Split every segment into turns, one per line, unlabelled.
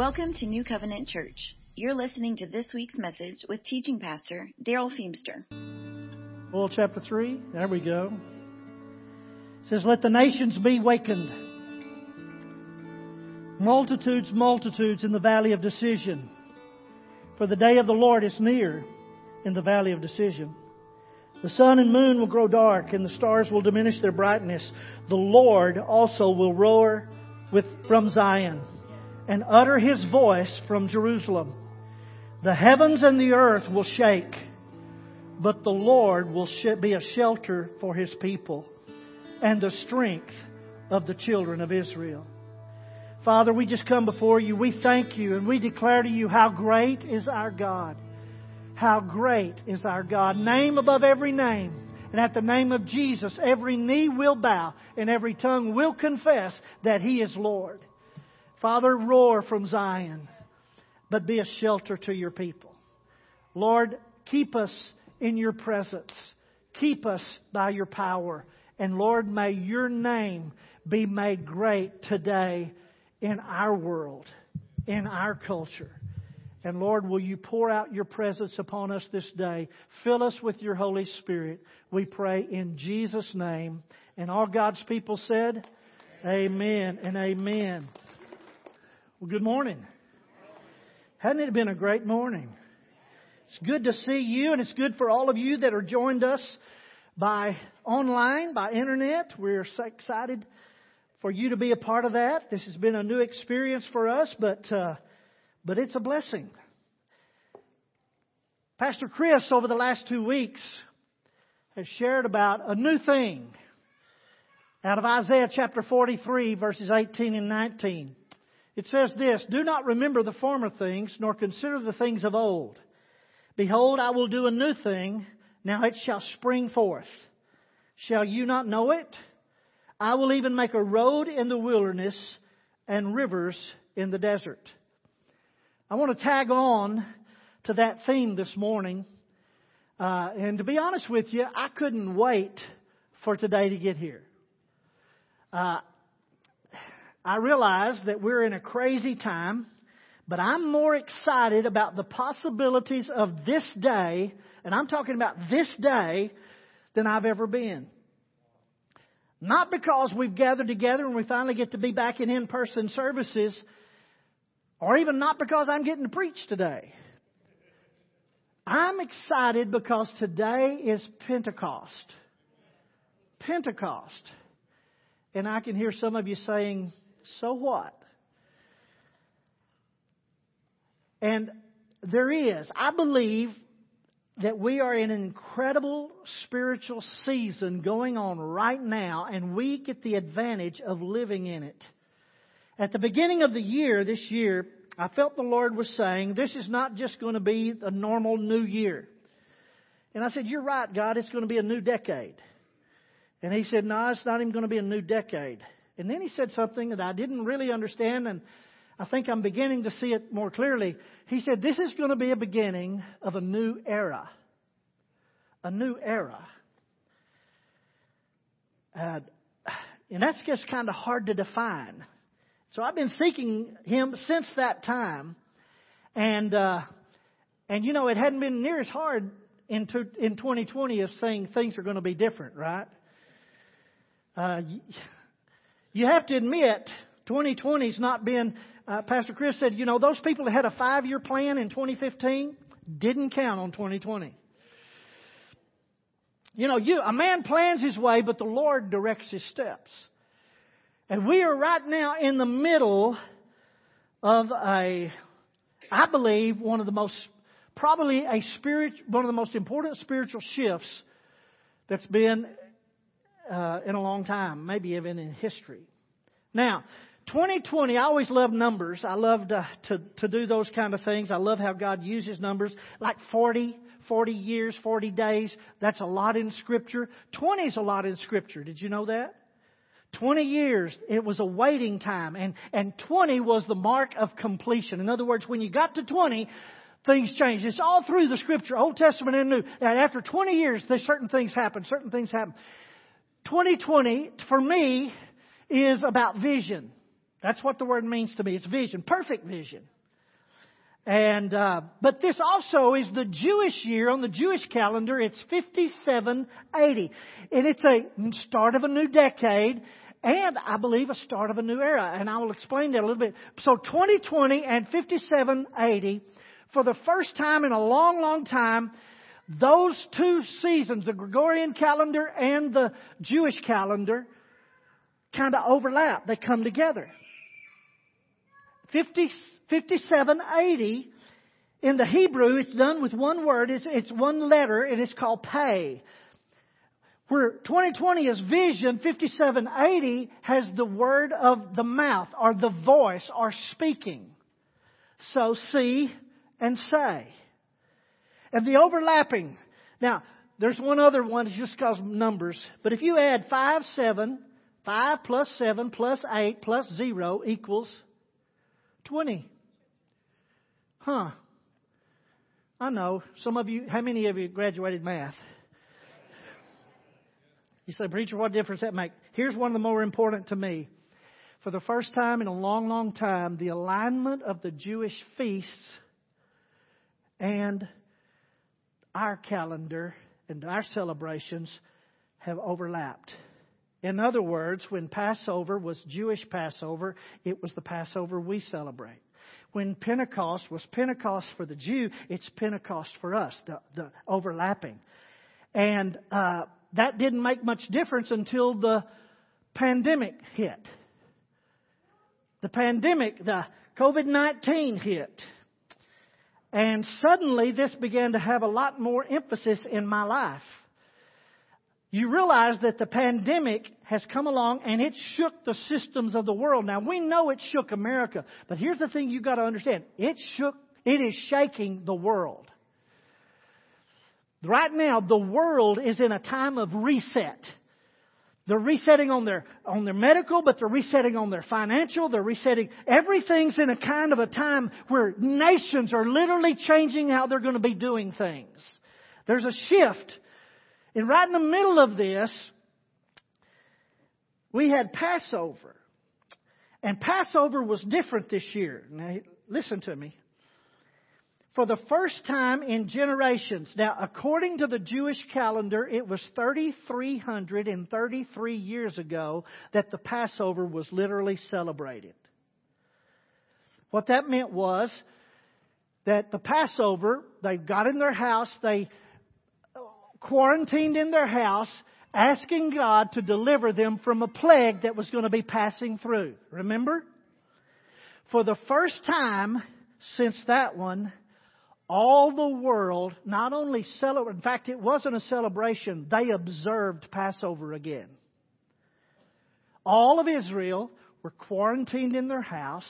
Welcome to New Covenant Church. You're listening to this week's message with teaching pastor Darrell Feemster.
Well, chapter 3, there we go. It says, Let the nations be wakened. Multitudes, multitudes in the valley of decision. For the day of the Lord is near in the valley of decision. The sun and moon will grow dark, and the stars will diminish their brightness. The Lord also will roar with, from Zion and utter his voice from Jerusalem. The heavens and the earth will shake, but the Lord will be a shelter for his people and the strength of the children of Israel. Father, we just come before you. We thank you and we declare to you how great is our God. How great is our God. Name above every name. And at the name of Jesus, every knee will bow and every tongue will confess that He is Lord. Father, roar from Zion, but be a shelter to your people. Lord, keep us in your presence. Keep us by your power. And Lord, may your name be made great today in our world, in our culture. And Lord, will you pour out your presence upon us this day? Fill us with your Holy Spirit. We pray in Jesus' name. And all God's people said, Amen and amen. Well, good morning. Hadn't it been a great morning? It's good to see you, and it's good for all of you that are joined us by online, by internet. We're so excited for you to be a part of that. This has been a new experience for us, but uh, but it's a blessing. Pastor Chris, over the last two weeks, has shared about a new thing out of Isaiah chapter 43, verses 18 and 19. It says this Do not remember the former things, nor consider the things of old. Behold, I will do a new thing. Now it shall spring forth. Shall you not know it? I will even make a road in the wilderness and rivers in the desert. I want to tag on to that theme this morning. Uh, and to be honest with you, I couldn't wait for today to get here. Uh, I realize that we're in a crazy time, but I'm more excited about the possibilities of this day, and I'm talking about this day, than I've ever been. Not because we've gathered together and we finally get to be back in in-person services, or even not because I'm getting to preach today. I'm excited because today is Pentecost. Pentecost. And I can hear some of you saying, so what? And there is, I believe that we are in an incredible spiritual season going on right now, and we get the advantage of living in it. At the beginning of the year, this year, I felt the Lord was saying, this is not just going to be a normal new year. And I said, You're right, God, it's going to be a new decade. And He said, No, it's not even going to be a new decade. And then he said something that I didn't really understand, and I think I'm beginning to see it more clearly. He said, This is going to be a beginning of a new era. A new era. Uh, and that's just kind of hard to define. So I've been seeking him since that time. And, uh, and you know, it hadn't been near as hard in, to, in 2020 as saying things are going to be different, right? Uh, you have to admit, 2020's not been, uh, Pastor Chris said, you know, those people that had a five year plan in 2015 didn't count on 2020. You know, you, a man plans his way, but the Lord directs his steps. And we are right now in the middle of a, I believe, one of the most, probably a spirit, one of the most important spiritual shifts that's been uh, in a long time, maybe even in history. Now, 2020, I always love numbers. I love to, to, to do those kind of things. I love how God uses numbers. Like 40, 40 years, 40 days, that's a lot in Scripture. 20 is a lot in Scripture. Did you know that? 20 years, it was a waiting time, and, and 20 was the mark of completion. In other words, when you got to 20, things changed. It's all through the Scripture, Old Testament and New. And after 20 years, there's certain things happen, certain things happen. 2020, for me, is about vision. That's what the word means to me. It's vision, perfect vision. And uh, but this also is the Jewish year on the Jewish calendar. It's 5780, and it's a start of a new decade, and I believe a start of a new era. And I will explain that a little bit. So 2020 and 5780, for the first time in a long, long time, those two seasons, the Gregorian calendar and the Jewish calendar, kind of overlap. They come together. 50, 5780 in the Hebrew, it's done with one word. It's, it's one letter, and it's called pay. Where 2020 is vision, 5780 has the word of the mouth, or the voice, or speaking. So see and say. And the overlapping. Now, there's one other one, it's just because numbers. But if you add 5, 7, 5 plus 7 plus 8 plus 0 equals 20. Huh. I know. Some of you, how many of you graduated math? You say, Preacher, what difference that make? Here's one of the more important to me. For the first time in a long, long time, the alignment of the Jewish feasts and our calendar and our celebrations have overlapped. In other words, when Passover was Jewish Passover, it was the Passover we celebrate. When Pentecost was Pentecost for the Jew, it's Pentecost for us, the, the overlapping. And uh, that didn't make much difference until the pandemic hit. The pandemic, the COVID 19 hit. And suddenly this began to have a lot more emphasis in my life. You realize that the pandemic has come along and it shook the systems of the world. Now we know it shook America, but here's the thing you've got to understand. It shook, it is shaking the world. Right now, the world is in a time of reset. They're resetting on their, on their medical, but they're resetting on their financial. They're resetting. Everything's in a kind of a time where nations are literally changing how they're going to be doing things. There's a shift. And right in the middle of this, we had Passover. And Passover was different this year. Now, listen to me for the first time in generations. Now, according to the Jewish calendar, it was 3,333 years ago that the Passover was literally celebrated. What that meant was that the Passover, they got in their house, they quarantined in their house, asking God to deliver them from a plague that was going to be passing through. Remember? For the first time since that one, all the world not only celebrated, in fact, it wasn't a celebration, they observed Passover again. All of Israel were quarantined in their house,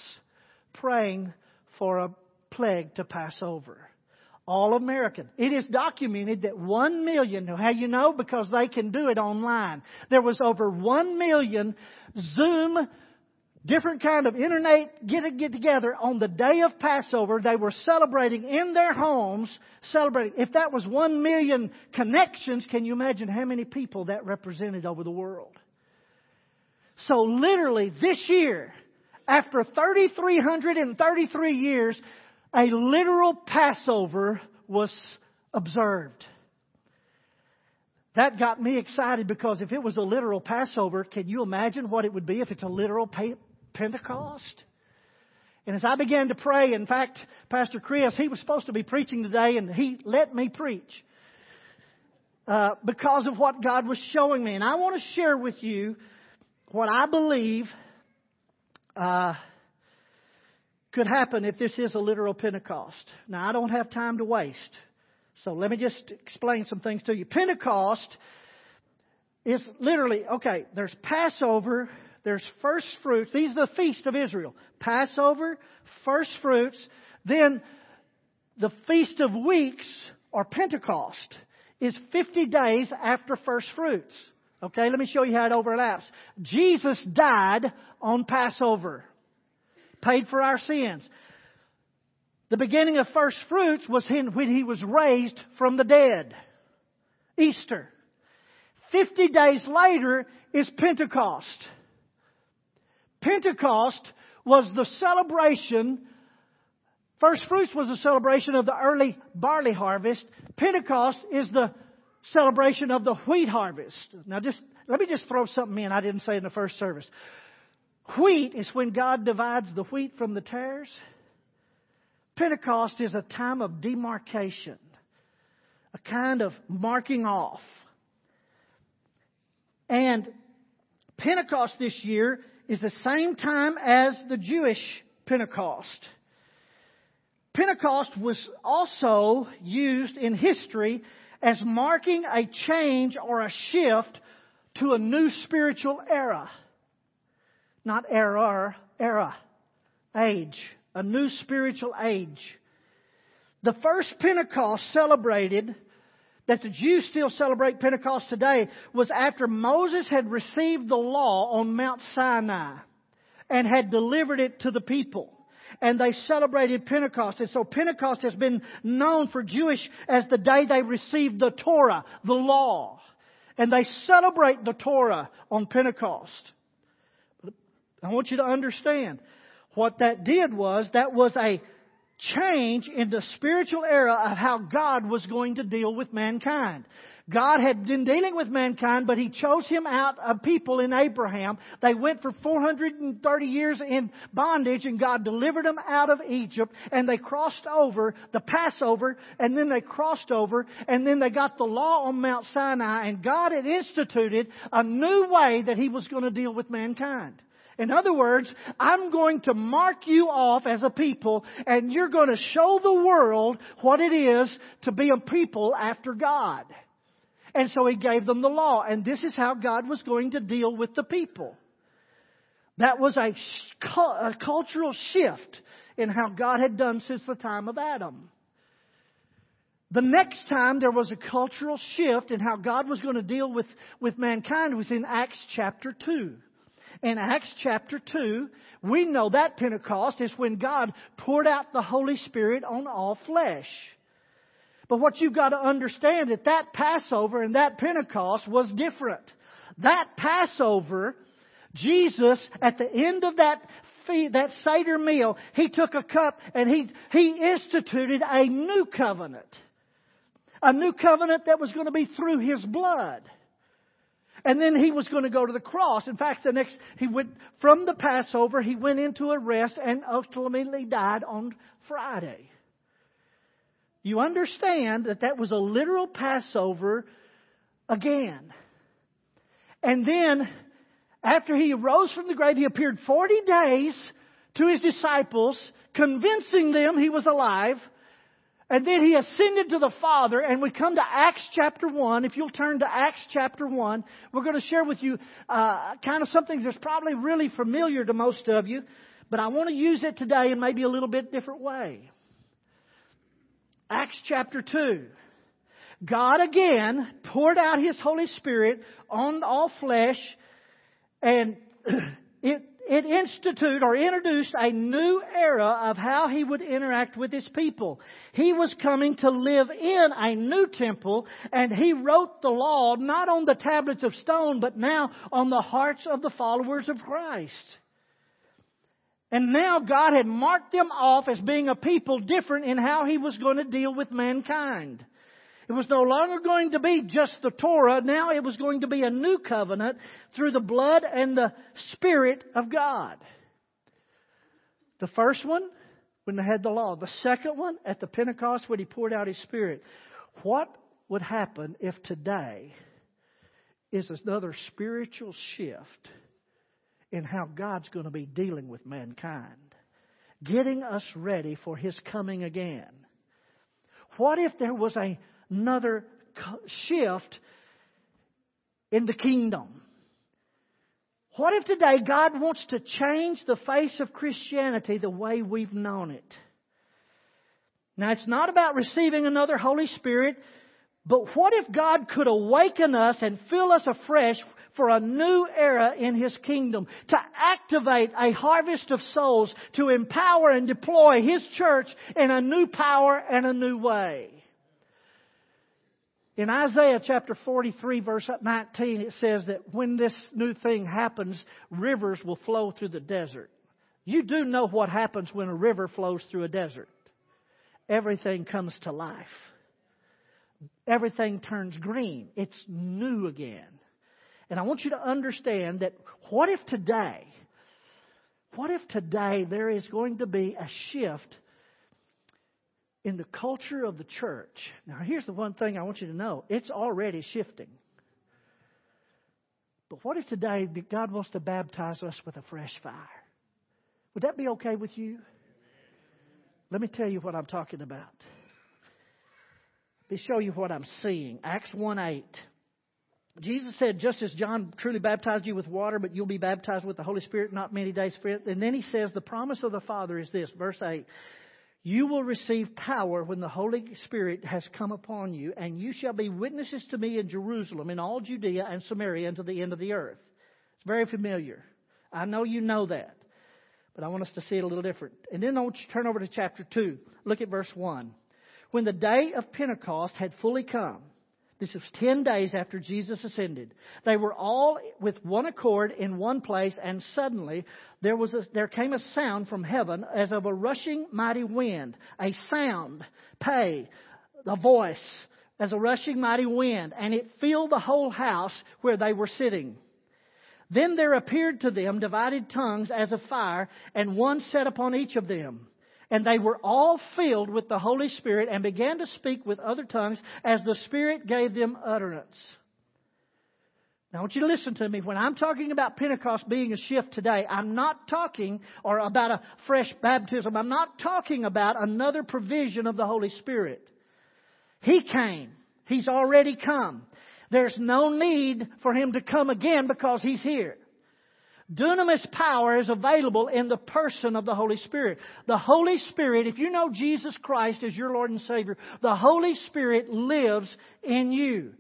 praying for a plague to pass over. All American. It is documented that one million, how you know? Because they can do it online. There was over one million Zoom different kind of internet get get together on the day of Passover. They were celebrating in their homes, celebrating. If that was one million connections, can you imagine how many people that represented over the world? So literally this year, after 3,333 years, a literal Passover was observed. That got me excited because if it was a literal Passover, can you imagine what it would be if it's a literal Pentecost. And as I began to pray, in fact, Pastor Chris, he was supposed to be preaching today and he let me preach. Uh, because of what God was showing me. And I want to share with you what I believe uh, could happen if this is a literal Pentecost. Now, I don't have time to waste. So let me just explain some things to you. Pentecost is literally, okay, there's Passover, there's first fruits. These are the feast of Israel. Passover, first fruits, then the Feast of Weeks, or Pentecost, is 50 days after first fruits. Okay, let me show you how it overlaps. Jesus died on Passover, paid for our sins. The beginning of first fruits was when he was raised from the dead. Easter. 50 days later is Pentecost. Pentecost was the celebration. First fruits was a celebration of the early barley harvest. Pentecost is the celebration of the wheat harvest. Now just, let me just throw something in I didn't say in the first service. Wheat is when God divides the wheat from the tares. Pentecost is a time of demarcation, a kind of marking off. And Pentecost this year is the same time as the Jewish Pentecost. Pentecost was also used in history as marking a change or a shift to a new spiritual era. Not era, era, age, a new spiritual age. The first Pentecost celebrated that the Jews still celebrate Pentecost today was after Moses had received the law on Mount Sinai and had delivered it to the people. And they celebrated Pentecost. And so Pentecost has been known for Jewish as the day they received the Torah, the law. And they celebrate the Torah on Pentecost. I want you to understand what that did was that was a change in the spiritual era of how God was going to deal with mankind. God had been dealing with mankind, but He chose Him out of people in Abraham. They went for 430 years in bondage and God delivered them out of Egypt and they crossed over the Passover and then they crossed over and then they got the law on Mount Sinai and God had instituted a new way that He was going to deal with mankind. In other words, I'm going to mark you off as a people and you're going to show the world what it is to be a people after God. And so he gave them the law and this is how God was going to deal with the people. That was a, a cultural shift in how God had done since the time of Adam. The next time there was a cultural shift in how God was going to deal with, with mankind was in Acts chapter 2 in Acts chapter 2, we know that Pentecost is when God poured out the Holy Spirit on all flesh. But what you've got to understand that that Passover and that Pentecost was different. That Passover, Jesus, at the end of that that Seder meal, he took a cup and he, he instituted a new covenant. A new covenant that was going to be through his blood. And then he was going to go to the cross. In fact, the next, he went from the Passover, he went into a rest and ultimately died on Friday. You understand that that was a literal Passover again. And then, after he rose from the grave, he appeared 40 days to his disciples, convincing them he was alive. And then he ascended to the Father, and we come to Acts chapter 1. If you'll turn to Acts chapter 1, we're going to share with you uh, kind of something that's probably really familiar to most of you, but I want to use it today in maybe a little bit different way. Acts chapter 2. God again poured out His Holy Spirit on all flesh, and it it instituted or introduced a new era of how he would interact with his people. He was coming to live in a new temple and he wrote the law not on the tablets of stone but now on the hearts of the followers of Christ. And now God had marked them off as being a people different in how he was going to deal with mankind. It was no longer going to be just the Torah. Now it was going to be a new covenant through the blood and the Spirit of God. The first one, when they had the law. The second one, at the Pentecost, when He poured out His Spirit. What would happen if today is another spiritual shift in how God's going to be dealing with mankind? Getting us ready for His coming again. What if there was a another shift in the kingdom. What if today God wants to change the face of Christianity the way we've known it? Now, it's not about receiving another Holy Spirit, but what if God could awaken us and fill us afresh for a new era in His kingdom, to activate a harvest of souls, to empower and deploy His church in a new power and a new way? In Isaiah chapter 43 verse 19, it says that when this new thing happens, rivers will flow through the desert. You do know what happens when a river flows through a desert. Everything comes to life. Everything turns green. It's new again. And I want you to understand that what if today, what if today there is going to be a shift in the culture of the church? Now, here's the one thing I want you to know it's already shifting. But what if today God wants to baptize us with a fresh fire? Would that be okay with you? Let me tell you what I'm talking about. Let me show you what I'm seeing. Acts 1 8. Jesus said, just as John truly baptized you with water, but you'll be baptized with the Holy Spirit not many days. And then he says, the promise of the Father is this, verse 8. You will receive power when the Holy Spirit has come upon you, and you shall be witnesses to me in Jerusalem, in all Judea and Samaria, and to the end of the earth. It's very familiar. I know you know that, but I want us to see it a little different. And then I want you to turn over to chapter 2. Look at verse 1. When the day of Pentecost had fully come, this was 10 days after Jesus ascended. They were all with one accord in one place, and suddenly there, was a, there came a sound from heaven as of a rushing mighty wind. A sound, pay, a voice, as a rushing mighty wind, and it filled the whole house where they were sitting. Then there appeared to them divided tongues as of fire, and one sat upon each of them. And they were all filled with the Holy Spirit and began to speak with other tongues as the Spirit gave them utterance. Now, I want you to listen to me. When I'm talking about Pentecost being a shift today, I'm not talking or about a fresh baptism. I'm not talking about another provision of the Holy Spirit. He came. He's already come. There's no need for Him to come again because He's here. Dunamis power is available in the person of the Holy Spirit. The Holy Spirit, if you know Jesus Christ as your Lord and Savior, the Holy Spirit lives in you.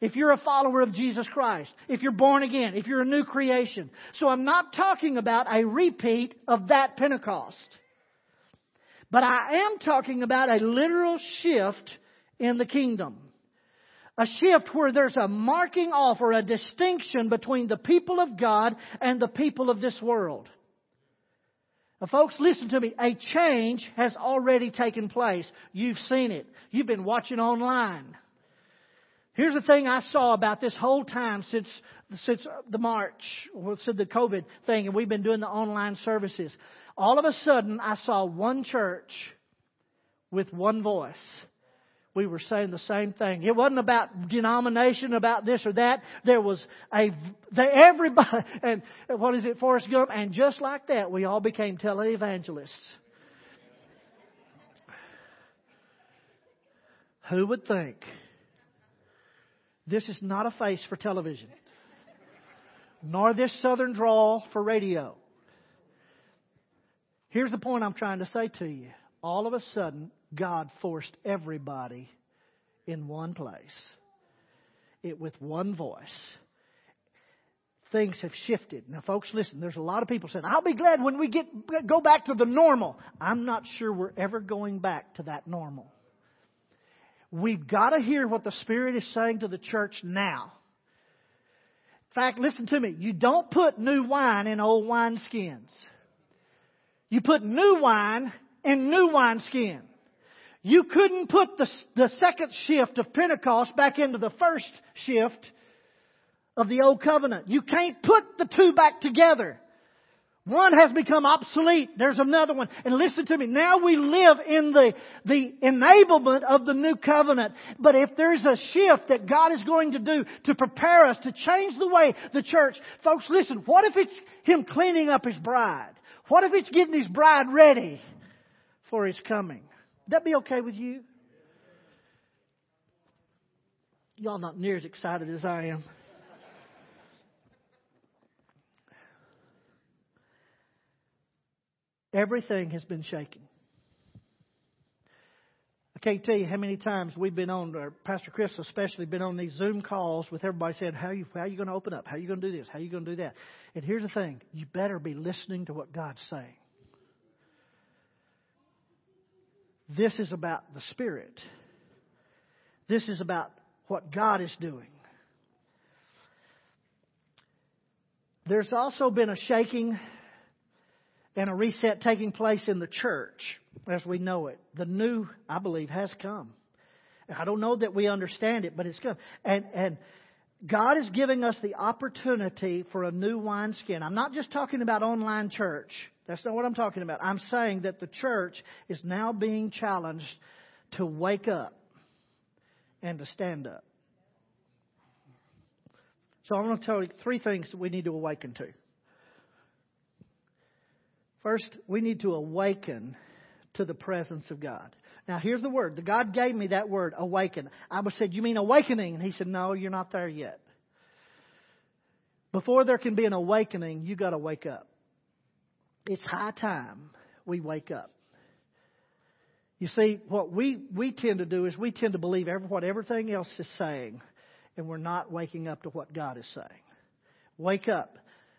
If you're a follower of Jesus Christ, if you're born again, if you're a new creation. So I'm not talking about a repeat of that Pentecost. But I am talking about a literal shift in the kingdom a shift where there's a marking off or a distinction between the people of God and the people of this world. Now, folks, listen to me. A change has already taken place. You've seen it. You've been watching online. Here's the thing I saw about this whole time since since the March, well, since the COVID thing, and we've been doing the online services. All of a sudden, I saw one church with one voice we were saying the same thing. It wasn't about denomination, about this or that. There was a, everybody, and what is it, Forrest Gump? And just like that, we all became televangelists. Who would think? This is not a face for television, nor this southern drawl for radio. Here's the point I'm trying to say to you. All of a sudden, God forced everybody in one place, it with one voice. Things have shifted. Now, folks, listen. There's a lot of people saying, "I'll be glad when we get go back to the normal." I'm not sure we're ever going back to that normal. We've got to hear what the Spirit is saying to the church now. In fact, listen to me. You don't put new wine in old wineskins. You put new wine in new wineskin. You couldn't put the, the second shift of Pentecost back into the first shift of the old covenant. You can't put the two back together. One has become obsolete. There's another one. And listen to me. Now we live in the, the enablement of the new covenant. But if there's a shift that God is going to do to prepare us to change the way the church, folks, listen, what if it's Him cleaning up His bride? What if it's getting His bride ready for His coming? That be okay with you? Y'all not near as excited as I am. Everything has been shaking. I can't tell you how many times we've been on, or Pastor Chris especially, been on these Zoom calls with everybody saying, "How you? How are you going to open up? How are you going to do this? How are you going to do that?" And here's the thing: you better be listening to what God's saying. This is about the Spirit. This is about what God is doing. There's also been a shaking and a reset taking place in the church as we know it. The new, I believe, has come. I don't know that we understand it, but it's come. And, and God is giving us the opportunity for a new wineskin. I'm not just talking about online church. That's not what I'm talking about. I'm saying that the church is now being challenged to wake up and to stand up. So I'm going to tell you three things that we need to awaken to. First, we need to awaken to the presence of God. Now, here's the word. The God gave me that word, awaken. I was said, You mean awakening? And he said, No, you're not there yet. Before there can be an awakening, you got to wake up. It's high time we wake up. You see, what we, we tend to do is we tend to believe every, what everything else is saying, and we're not waking up to what God is saying. Wake up.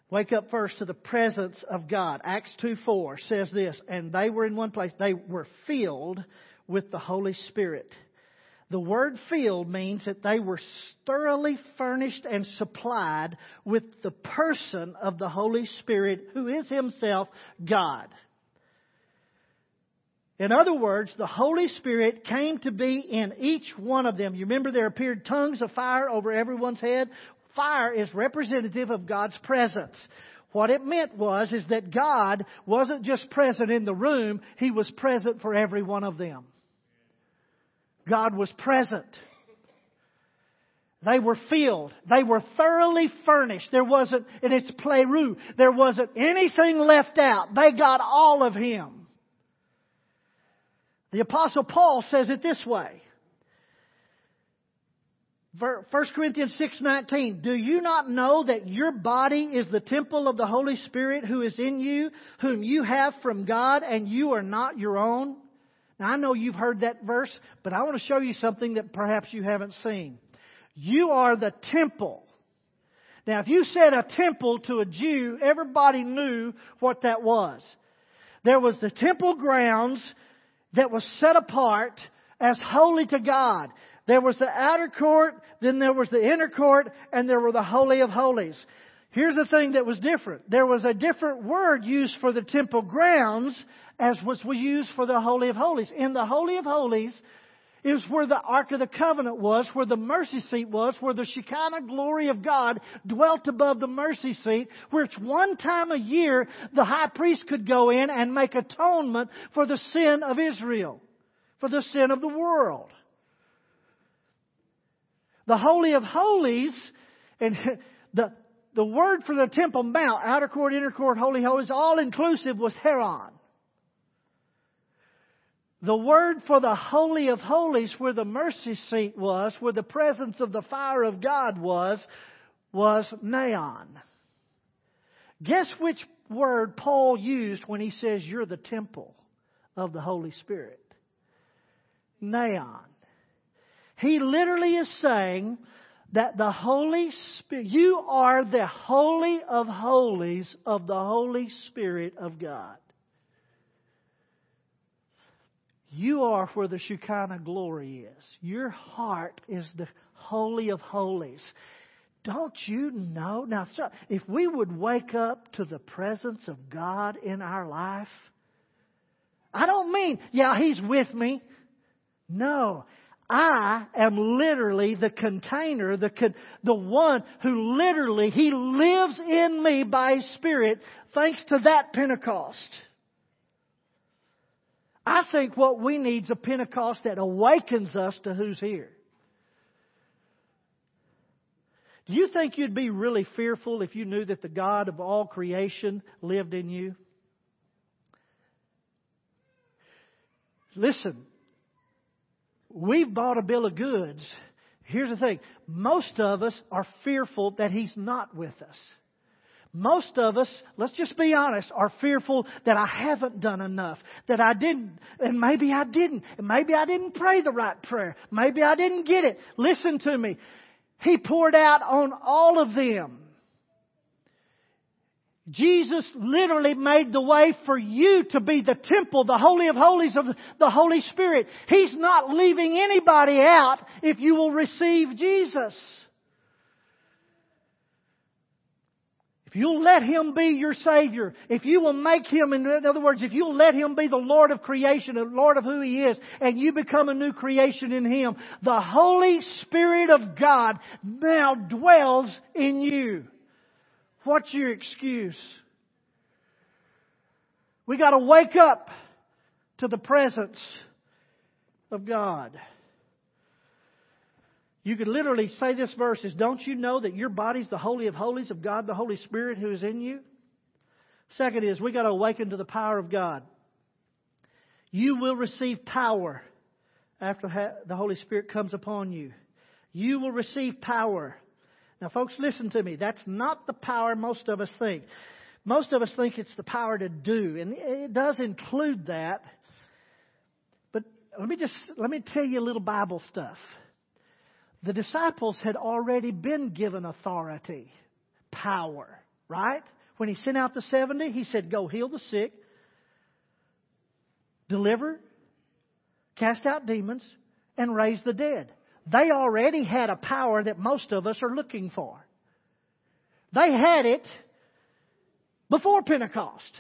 Wake up first to the presence of God. Acts 2 4 says this, and they were in one place. They were filled with the Holy Spirit. The word filled means that they were thoroughly furnished and supplied with the person of the Holy Spirit, who is Himself God. In other words, the Holy Spirit came to be in each one of them. You remember there appeared tongues of fire over everyone's head? Fire is representative of God's presence. What it meant was is that God wasn't just present in the room, He was present for every one of them. God was present. They were filled. They were thoroughly furnished. There wasn't, in it's pleroo, there wasn't anything left out. They got all of Him. The apostle Paul says it this way. 1 Corinthians 6:19 Do you not know that your body is the temple of the Holy Spirit who is in you whom you have from God and you are not your own? Now, I know you've heard that verse, but I want to show you something that perhaps you haven't seen. You are the temple. Now, if you said a temple to a Jew, everybody knew what that was. There was the temple grounds that was set apart as holy to God. There was the outer court, then there was the inner court, and there were the Holy of Holies. Here's the thing that was different. There was a different word used for the temple grounds as was used for the Holy of Holies. In the Holy of Holies is where the Ark of the Covenant was, where the mercy seat was, where the Shekinah glory of God dwelt above the mercy seat, where it's one time a year the high priest could go in and make atonement for the sin of Israel, for the sin of the world. The Holy of Holies, and the, the word for the Temple Mount, outer court, inner court, holy, holies, all inclusive was Hieron. The word for the Holy of Holies, where the mercy seat was, where the presence of the fire of God was, was Neon. Guess which word Paul used when he says you're the temple of the Holy Spirit? Neon. He literally is saying that the Holy Spirit, you are the Holy of Holies of the Holy Spirit of God. You are where the Shekinah glory is. Your heart is the Holy of Holies. Don't you know? Now, if we would wake up to the presence of God in our life, I don't mean, yeah, He's with me. No. I am literally the container, the, the one who literally, He lives in me by His Spirit thanks to that Pentecost. I think what we need is a Pentecost that awakens us to who's here. Do you think you'd be really fearful if you knew that the God of all creation lived in you? Listen, we've bought a bill of goods. Here's the thing most of us are fearful that He's not with us. Most of us, let's just be honest, are fearful that I haven't done enough, that I didn't, and maybe I didn't, and maybe I didn't pray the right prayer, maybe I didn't get it. Listen to me. He poured out on all of them. Jesus literally made the way for you to be the temple, the Holy of Holies of the Holy Spirit. He's not leaving anybody out if you will receive Jesus. If you'll let Him be your Savior, if you will make Him, in other words, if you'll let Him be the Lord of creation, the Lord of who He is, and you become a new creation in Him, the Holy Spirit of God now dwells in you. What's your excuse? We gotta wake up to the presence of God. You could literally say this verse is, don't you know that your body's the holy of holies of God, the Holy Spirit who is in you? Second is, we got to awaken to the power of God. You will receive power after the Holy Spirit comes upon you. You will receive power. Now, folks, listen to me. That's not the power most of us think. Most of us think it's the power to do, and it does include that. But let me just let me tell you a little Bible stuff the disciples had already been given authority, power, right? When he sent out the 70, he said, Go heal the sick, deliver, cast out demons, and raise the dead. They already had a power that most of us are looking for. They had it before Pentecost.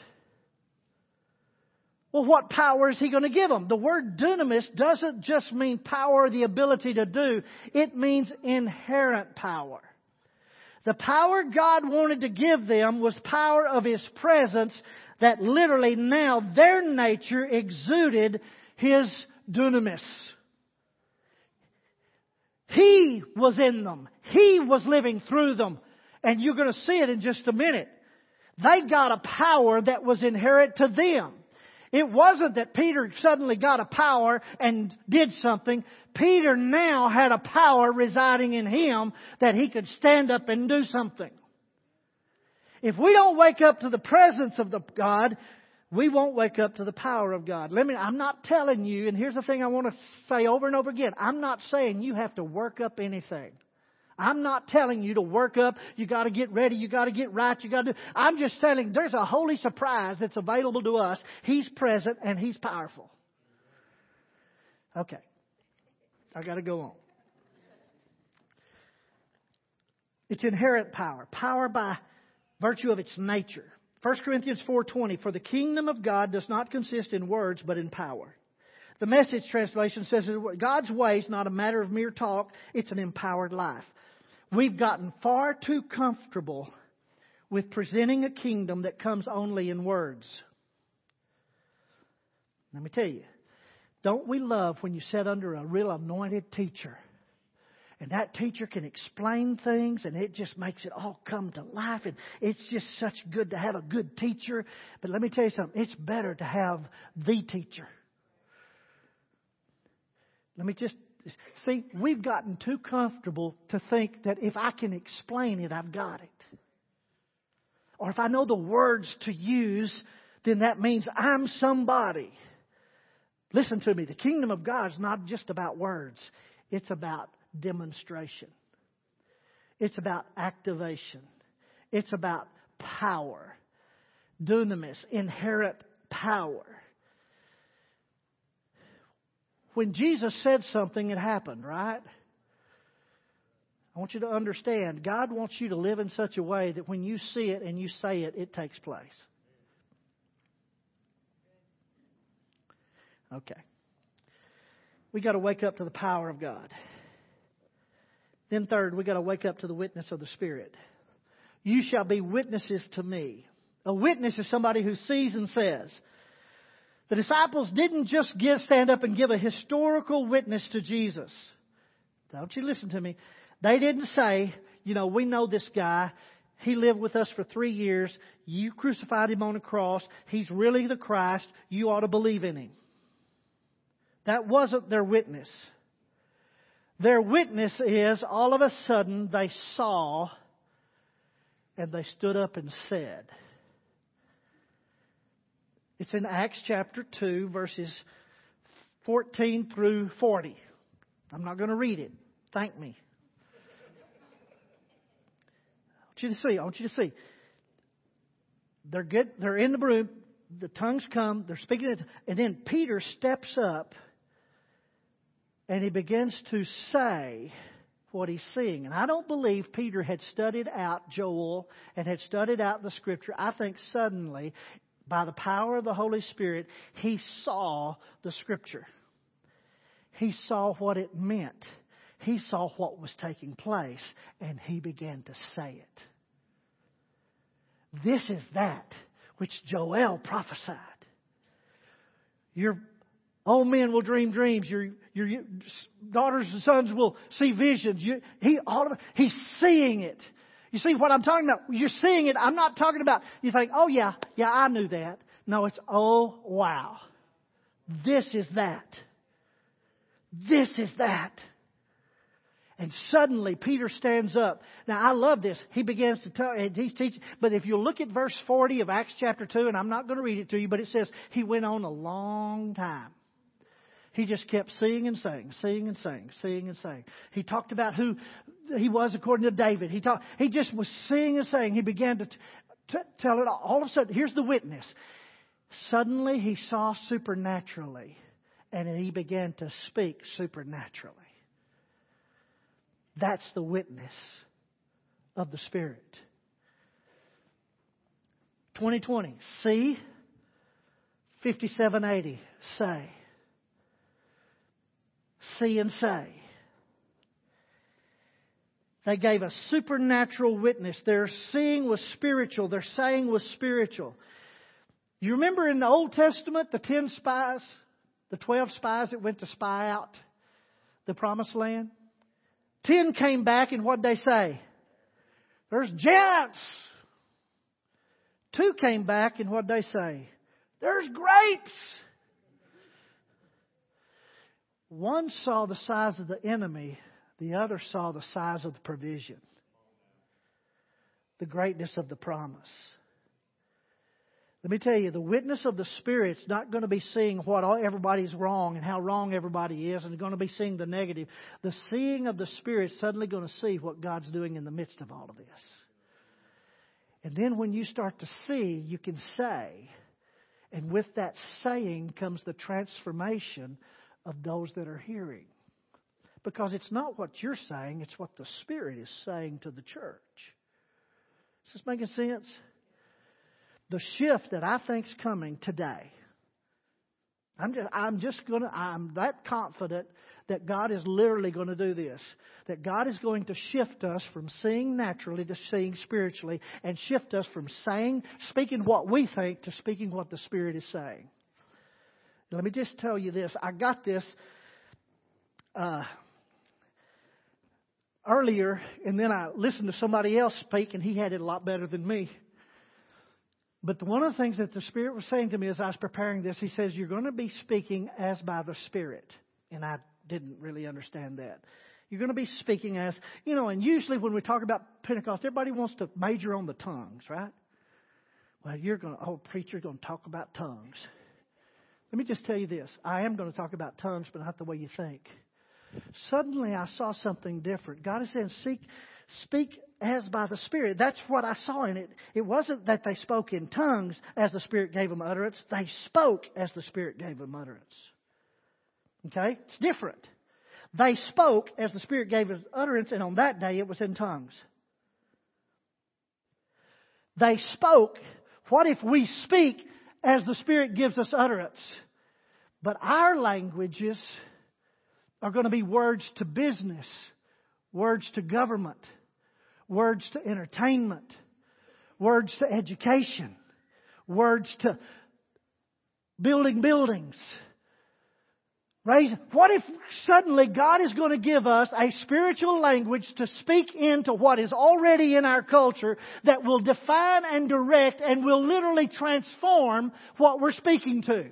Well, what power is he going to give them? The word dunamis doesn't just mean power, the ability to do. It means inherent power. The power God wanted to give them was power of His presence that literally now their nature exuded His dunamis. He was in them. He was living through them. And you're going to see it in just a minute. They got a power that was inherent to them. It wasn't that Peter suddenly got a power and did something. Peter now had a power residing in him that he could stand up and do something. If we don't wake up to the presence of the God, we won't wake up to the power of God. Let me, I'm not telling you, and here's the thing I want to say over and over again. I'm not saying you have to work up anything. I'm not telling you to work up, you gotta get ready, you gotta get right, you gotta. I'm just telling there's a holy surprise that's available to us. He's present and He's powerful. Okay. I gotta go on. It's inherent power. Power by virtue of its nature. 1 Corinthians 4:20 For the kingdom of God does not consist in words but in power. The message translation says God's way is not a matter of mere talk, it's an empowered life. We've gotten far too comfortable with presenting a kingdom that comes only in words. Let me tell you, don't we love when you sit under a real anointed teacher? And that teacher can explain things and it just makes it all come to life. And it's just such good to have a good teacher. But let me tell you something, it's better to have the teacher. Let me just See, we've gotten too comfortable to think that if I can explain it, I've got it. Or if I know the words to use, then that means I'm somebody. Listen to me. The kingdom of God is not just about words. It's about demonstration. It's about activation. It's about power. Dunamis, inherent power when Jesus said something, it happened, right? I want you to understand, God wants you to live in such a way that when you see it and you say it, it takes place. Okay. We got to wake up to the power of God. Then, third, we got to wake up to the witness of the Spirit. You shall be witnesses to me. A witness is somebody who sees and says. The disciples didn't just give, stand up and give a historical witness to Jesus. Don't you listen to me. They didn't say, you know, we know this guy. He lived with us for three years. You crucified him on a cross. He's really the Christ. You ought to believe in him. That wasn't their witness. Their witness is all of a sudden they saw and they stood up and said. It's in Acts chapter 2, verses 14 through 40. I'm not going to read it. Thank me. I want you to see. I want you to see. They're good. They're in the room. The tongues come. They're speaking, and then Peter steps up, and he begins to say what he's seeing. And I don't believe Peter had studied out Joel and had studied out the scripture. I think suddenly, by the power of the Holy Spirit, he saw the scripture. He saw what it meant. He saw what was taking place and he began to say it. This is that which Joel prophesied. Your old men will dream dreams. Your, your daughters and sons will see visions. You, he, all of, he's seeing it. You see what I'm talking about? You're seeing it. I'm not talking about, you think, oh yeah, yeah, I knew that. No, it's, oh wow. This is that. This is that. And suddenly Peter stands up. Now I love this. He begins to tell, he's teaching, but if you look at verse 40 of Acts chapter 2, and I'm not going to read it to you, but it says he went on a long time. He just kept seeing and saying, seeing and saying, seeing and saying. He talked about who he was according to David. He talked, he just was seeing and saying. He began to t- t- tell it all. all of a sudden, here's the witness. Suddenly he saw supernaturally and he began to speak supernaturally. That's the witness of the Spirit. 2020, C 5780, say. See and say. They gave a supernatural witness. Their seeing was spiritual. Their saying was spiritual. You remember in the Old Testament, the ten spies, the twelve spies that went to spy out the promised land? Ten came back, and what'd they say? There's giants. Two came back, and what'd they say? There's grapes. One saw the size of the enemy, the other saw the size of the provision, the greatness of the promise. Let me tell you, the witness of the Spirit's not going to be seeing what everybody's wrong and how wrong everybody is and going to be seeing the negative. The seeing of the Spirit's suddenly going to see what God's doing in the midst of all of this. And then when you start to see, you can say, and with that saying comes the transformation of those that are hearing. Because it's not what you're saying, it's what the Spirit is saying to the church. Is this making sense? the shift that I think's coming today. I'm just, I'm just gonna, I'm that confident that God is literally going to do this. That God is going to shift us from seeing naturally to seeing spiritually and shift us from saying, speaking what we think to speaking what the Spirit is saying. Let me just tell you this. I got this, uh, earlier and then I listened to somebody else speak and he had it a lot better than me. But one of the things that the Spirit was saying to me as I was preparing this, He says, You're going to be speaking as by the Spirit. And I didn't really understand that. You're going to be speaking as, you know, and usually when we talk about Pentecost, everybody wants to major on the tongues, right? Well, you're going to, oh, preacher, going to talk about tongues. Let me just tell you this. I am going to talk about tongues, but not the way you think. Suddenly I saw something different. God is saying, seek, speak as by the Spirit. That's what I saw in it. It wasn't that they spoke in tongues as the Spirit gave them utterance. They spoke as the Spirit gave them utterance. Okay? It's different. They spoke as the Spirit gave us utterance, and on that day it was in tongues. They spoke. What if we speak as the Spirit gives us utterance? But our languages are going to be words to business, words to government, words to entertainment, words to education, words to building buildings. Raise, what if suddenly God is going to give us a spiritual language to speak into what is already in our culture that will define and direct and will literally transform what we're speaking to?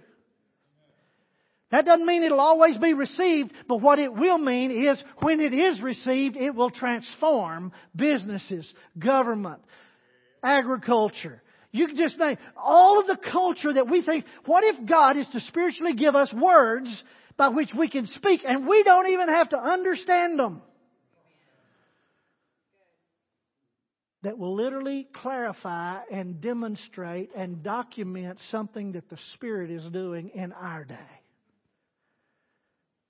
That doesn't mean it'll always be received, but what it will mean is when it is received, it will transform businesses, government, agriculture. You can just name all of the culture that we think, what if God is to spiritually give us words by which we can speak and we don't even have to understand them? That will literally clarify and demonstrate and document something that the Spirit is doing in our day.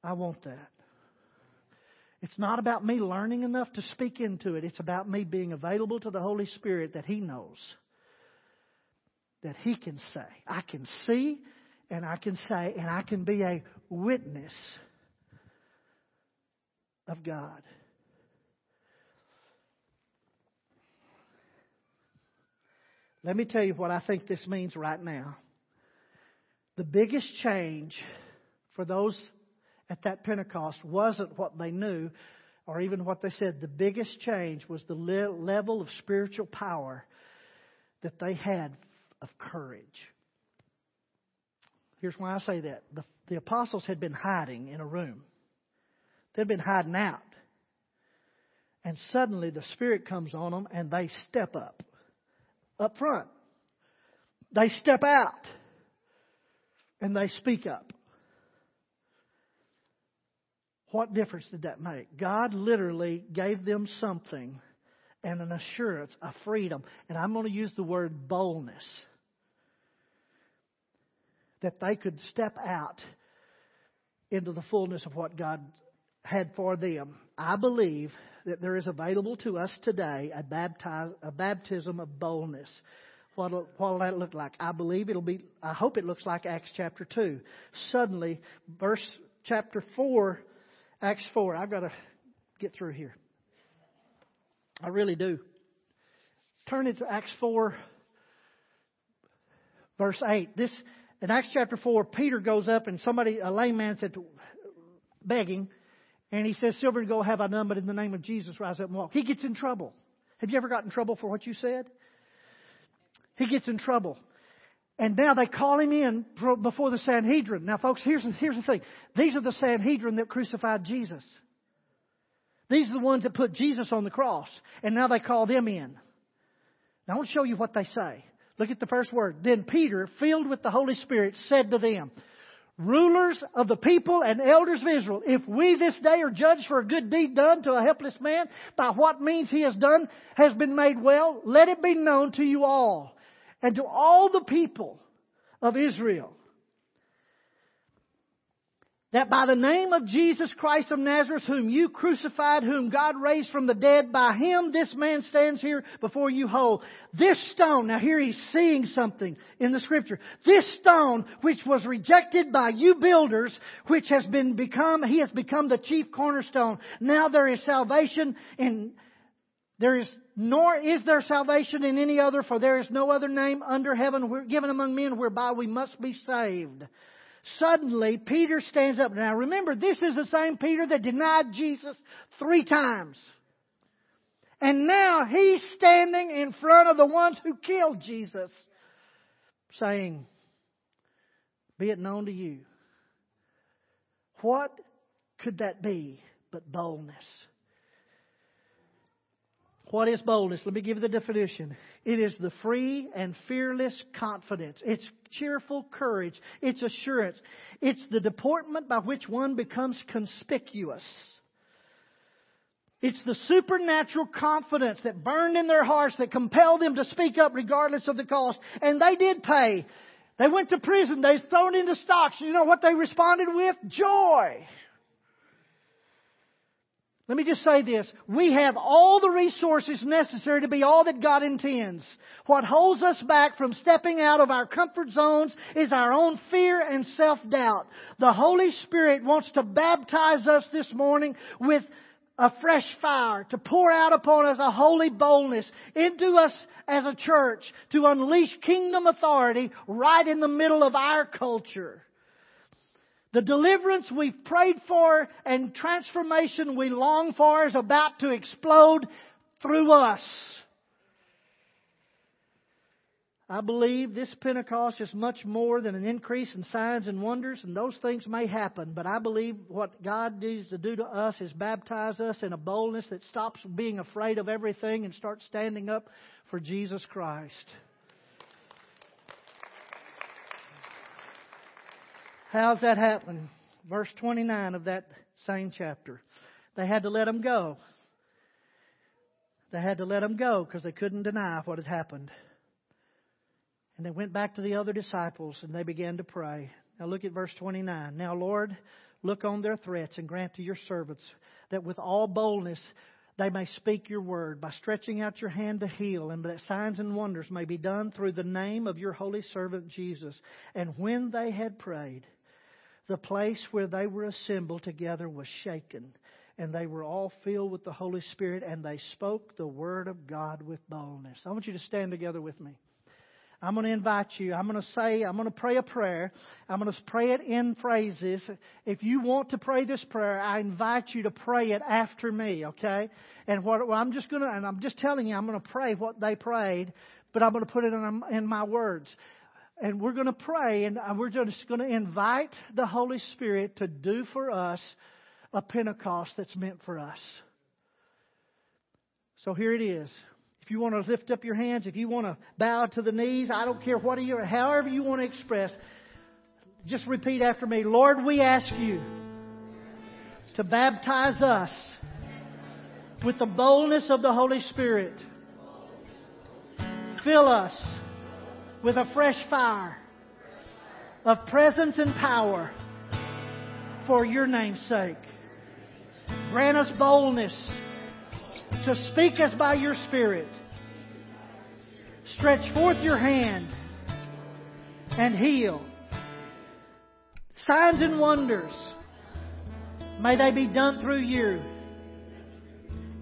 I want that. It's not about me learning enough to speak into it. It's about me being available to the Holy Spirit that He knows. That He can say. I can see and I can say and I can be a witness of God. Let me tell you what I think this means right now. The biggest change for those at that Pentecost wasn't what they knew or even what they said. The biggest change was the level of spiritual power that they had of courage. Here's why I say that. The, the apostles had been hiding in a room. They'd been hiding out. And suddenly the Spirit comes on them and they step up up front. They step out and they speak up. What difference did that make? God literally gave them something and an assurance, a freedom. And I'm going to use the word boldness. That they could step out into the fullness of what God had for them. I believe that there is available to us today a, baptize, a baptism of boldness. What will that look like? I believe it'll be, I hope it looks like Acts chapter 2. Suddenly, verse chapter 4, Acts 4, I've got to get through here. I really do. Turn into Acts 4, verse 8. This, in Acts chapter 4, Peter goes up and somebody, a lame man said, begging, and he says, Silver and gold have I none, but in the name of Jesus rise up and walk. He gets in trouble. Have you ever gotten in trouble for what you said? He gets in trouble. And now they call him in before the Sanhedrin. Now, folks, here's, here's the thing. These are the Sanhedrin that crucified Jesus. These are the ones that put Jesus on the cross. And now they call them in. Now, I want to show you what they say. Look at the first word. Then Peter, filled with the Holy Spirit, said to them, rulers of the people and elders of Israel, if we this day are judged for a good deed done to a helpless man, by what means he has done has been made well, let it be known to you all and to all the people of Israel that by the name of Jesus Christ of Nazareth, whom you crucified, whom God raised from the dead, by him this man stands here before you whole. This stone, now here he's seeing something in the scripture. This stone, which was rejected by you builders, which has been become, he has become the chief cornerstone. Now there is salvation in, there is, nor is there salvation in any other, for there is no other name under heaven given among men whereby we must be saved. Suddenly, Peter stands up. Now remember, this is the same Peter that denied Jesus three times. And now he's standing in front of the ones who killed Jesus, saying, Be it known to you. What could that be but boldness? What is boldness? Let me give you the definition. It is the free and fearless confidence. It's cheerful courage. It's assurance. It's the deportment by which one becomes conspicuous. It's the supernatural confidence that burned in their hearts that compelled them to speak up regardless of the cost. And they did pay. They went to prison. They thrown into stocks. You know what they responded with? Joy. Let me just say this. We have all the resources necessary to be all that God intends. What holds us back from stepping out of our comfort zones is our own fear and self-doubt. The Holy Spirit wants to baptize us this morning with a fresh fire, to pour out upon us a holy boldness into us as a church, to unleash kingdom authority right in the middle of our culture. The deliverance we've prayed for and transformation we long for is about to explode through us. I believe this Pentecost is much more than an increase in signs and wonders, and those things may happen, but I believe what God needs to do to us is baptize us in a boldness that stops being afraid of everything and starts standing up for Jesus Christ. How's that happen? Verse 29 of that same chapter. They had to let him go. They had to let him go because they couldn't deny what had happened. And they went back to the other disciples and they began to pray. Now look at verse 29. Now, Lord, look on their threats and grant to your servants that with all boldness they may speak your word by stretching out your hand to heal, and that signs and wonders may be done through the name of your holy servant Jesus. And when they had prayed, the place where they were assembled together was shaken, and they were all filled with the Holy Spirit, and they spoke the word of God with boldness. I want you to stand together with me. I'm going to invite you. I'm going to say, I'm going to pray a prayer. I'm going to pray it in phrases. If you want to pray this prayer, I invite you to pray it after me, okay? And what well, I'm just going to, and I'm just telling you, I'm going to pray what they prayed, but I'm going to put it in, in my words. And we're going to pray, and uh, we're just going to invite the Holy Spirit to do for us a Pentecost that's meant for us. So here it is. If you want to lift up your hands, if you want to bow to the knees, I don't care what you, however you want to express, just repeat after me. Lord, we ask you to baptize us with the boldness of the Holy Spirit. Fill us with a fresh fire of presence and power for your name's sake. Grant us boldness to speak us by your Spirit. Stretch forth your hand and heal. Signs and wonders, may they be done through you.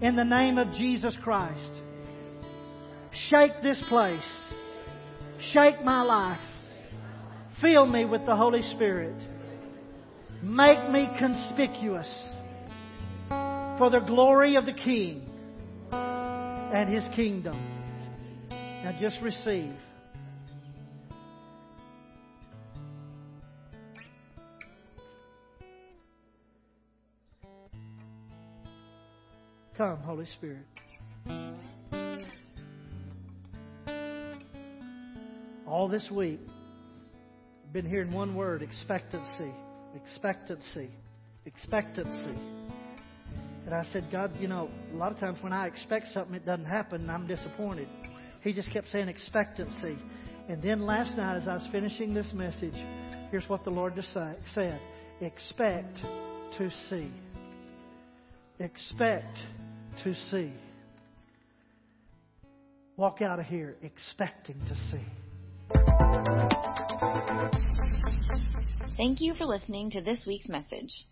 In the name of Jesus Christ. Shake this place. Shake my life. Fill me with the Holy Spirit. Make me conspicuous for the glory of the King and His kingdom. Now just receive. Come, Holy Spirit. All this week, I've been hearing one word expectancy, expectancy, expectancy. And I said, God, you know, a lot of times when I expect something, it doesn't happen, and I'm disappointed. He just kept saying expectancy. And then last night, as I was finishing this message, here's what the Lord just said Expect to see. Expect to see. Walk out of here expecting to see.
Thank you for listening to this week's message.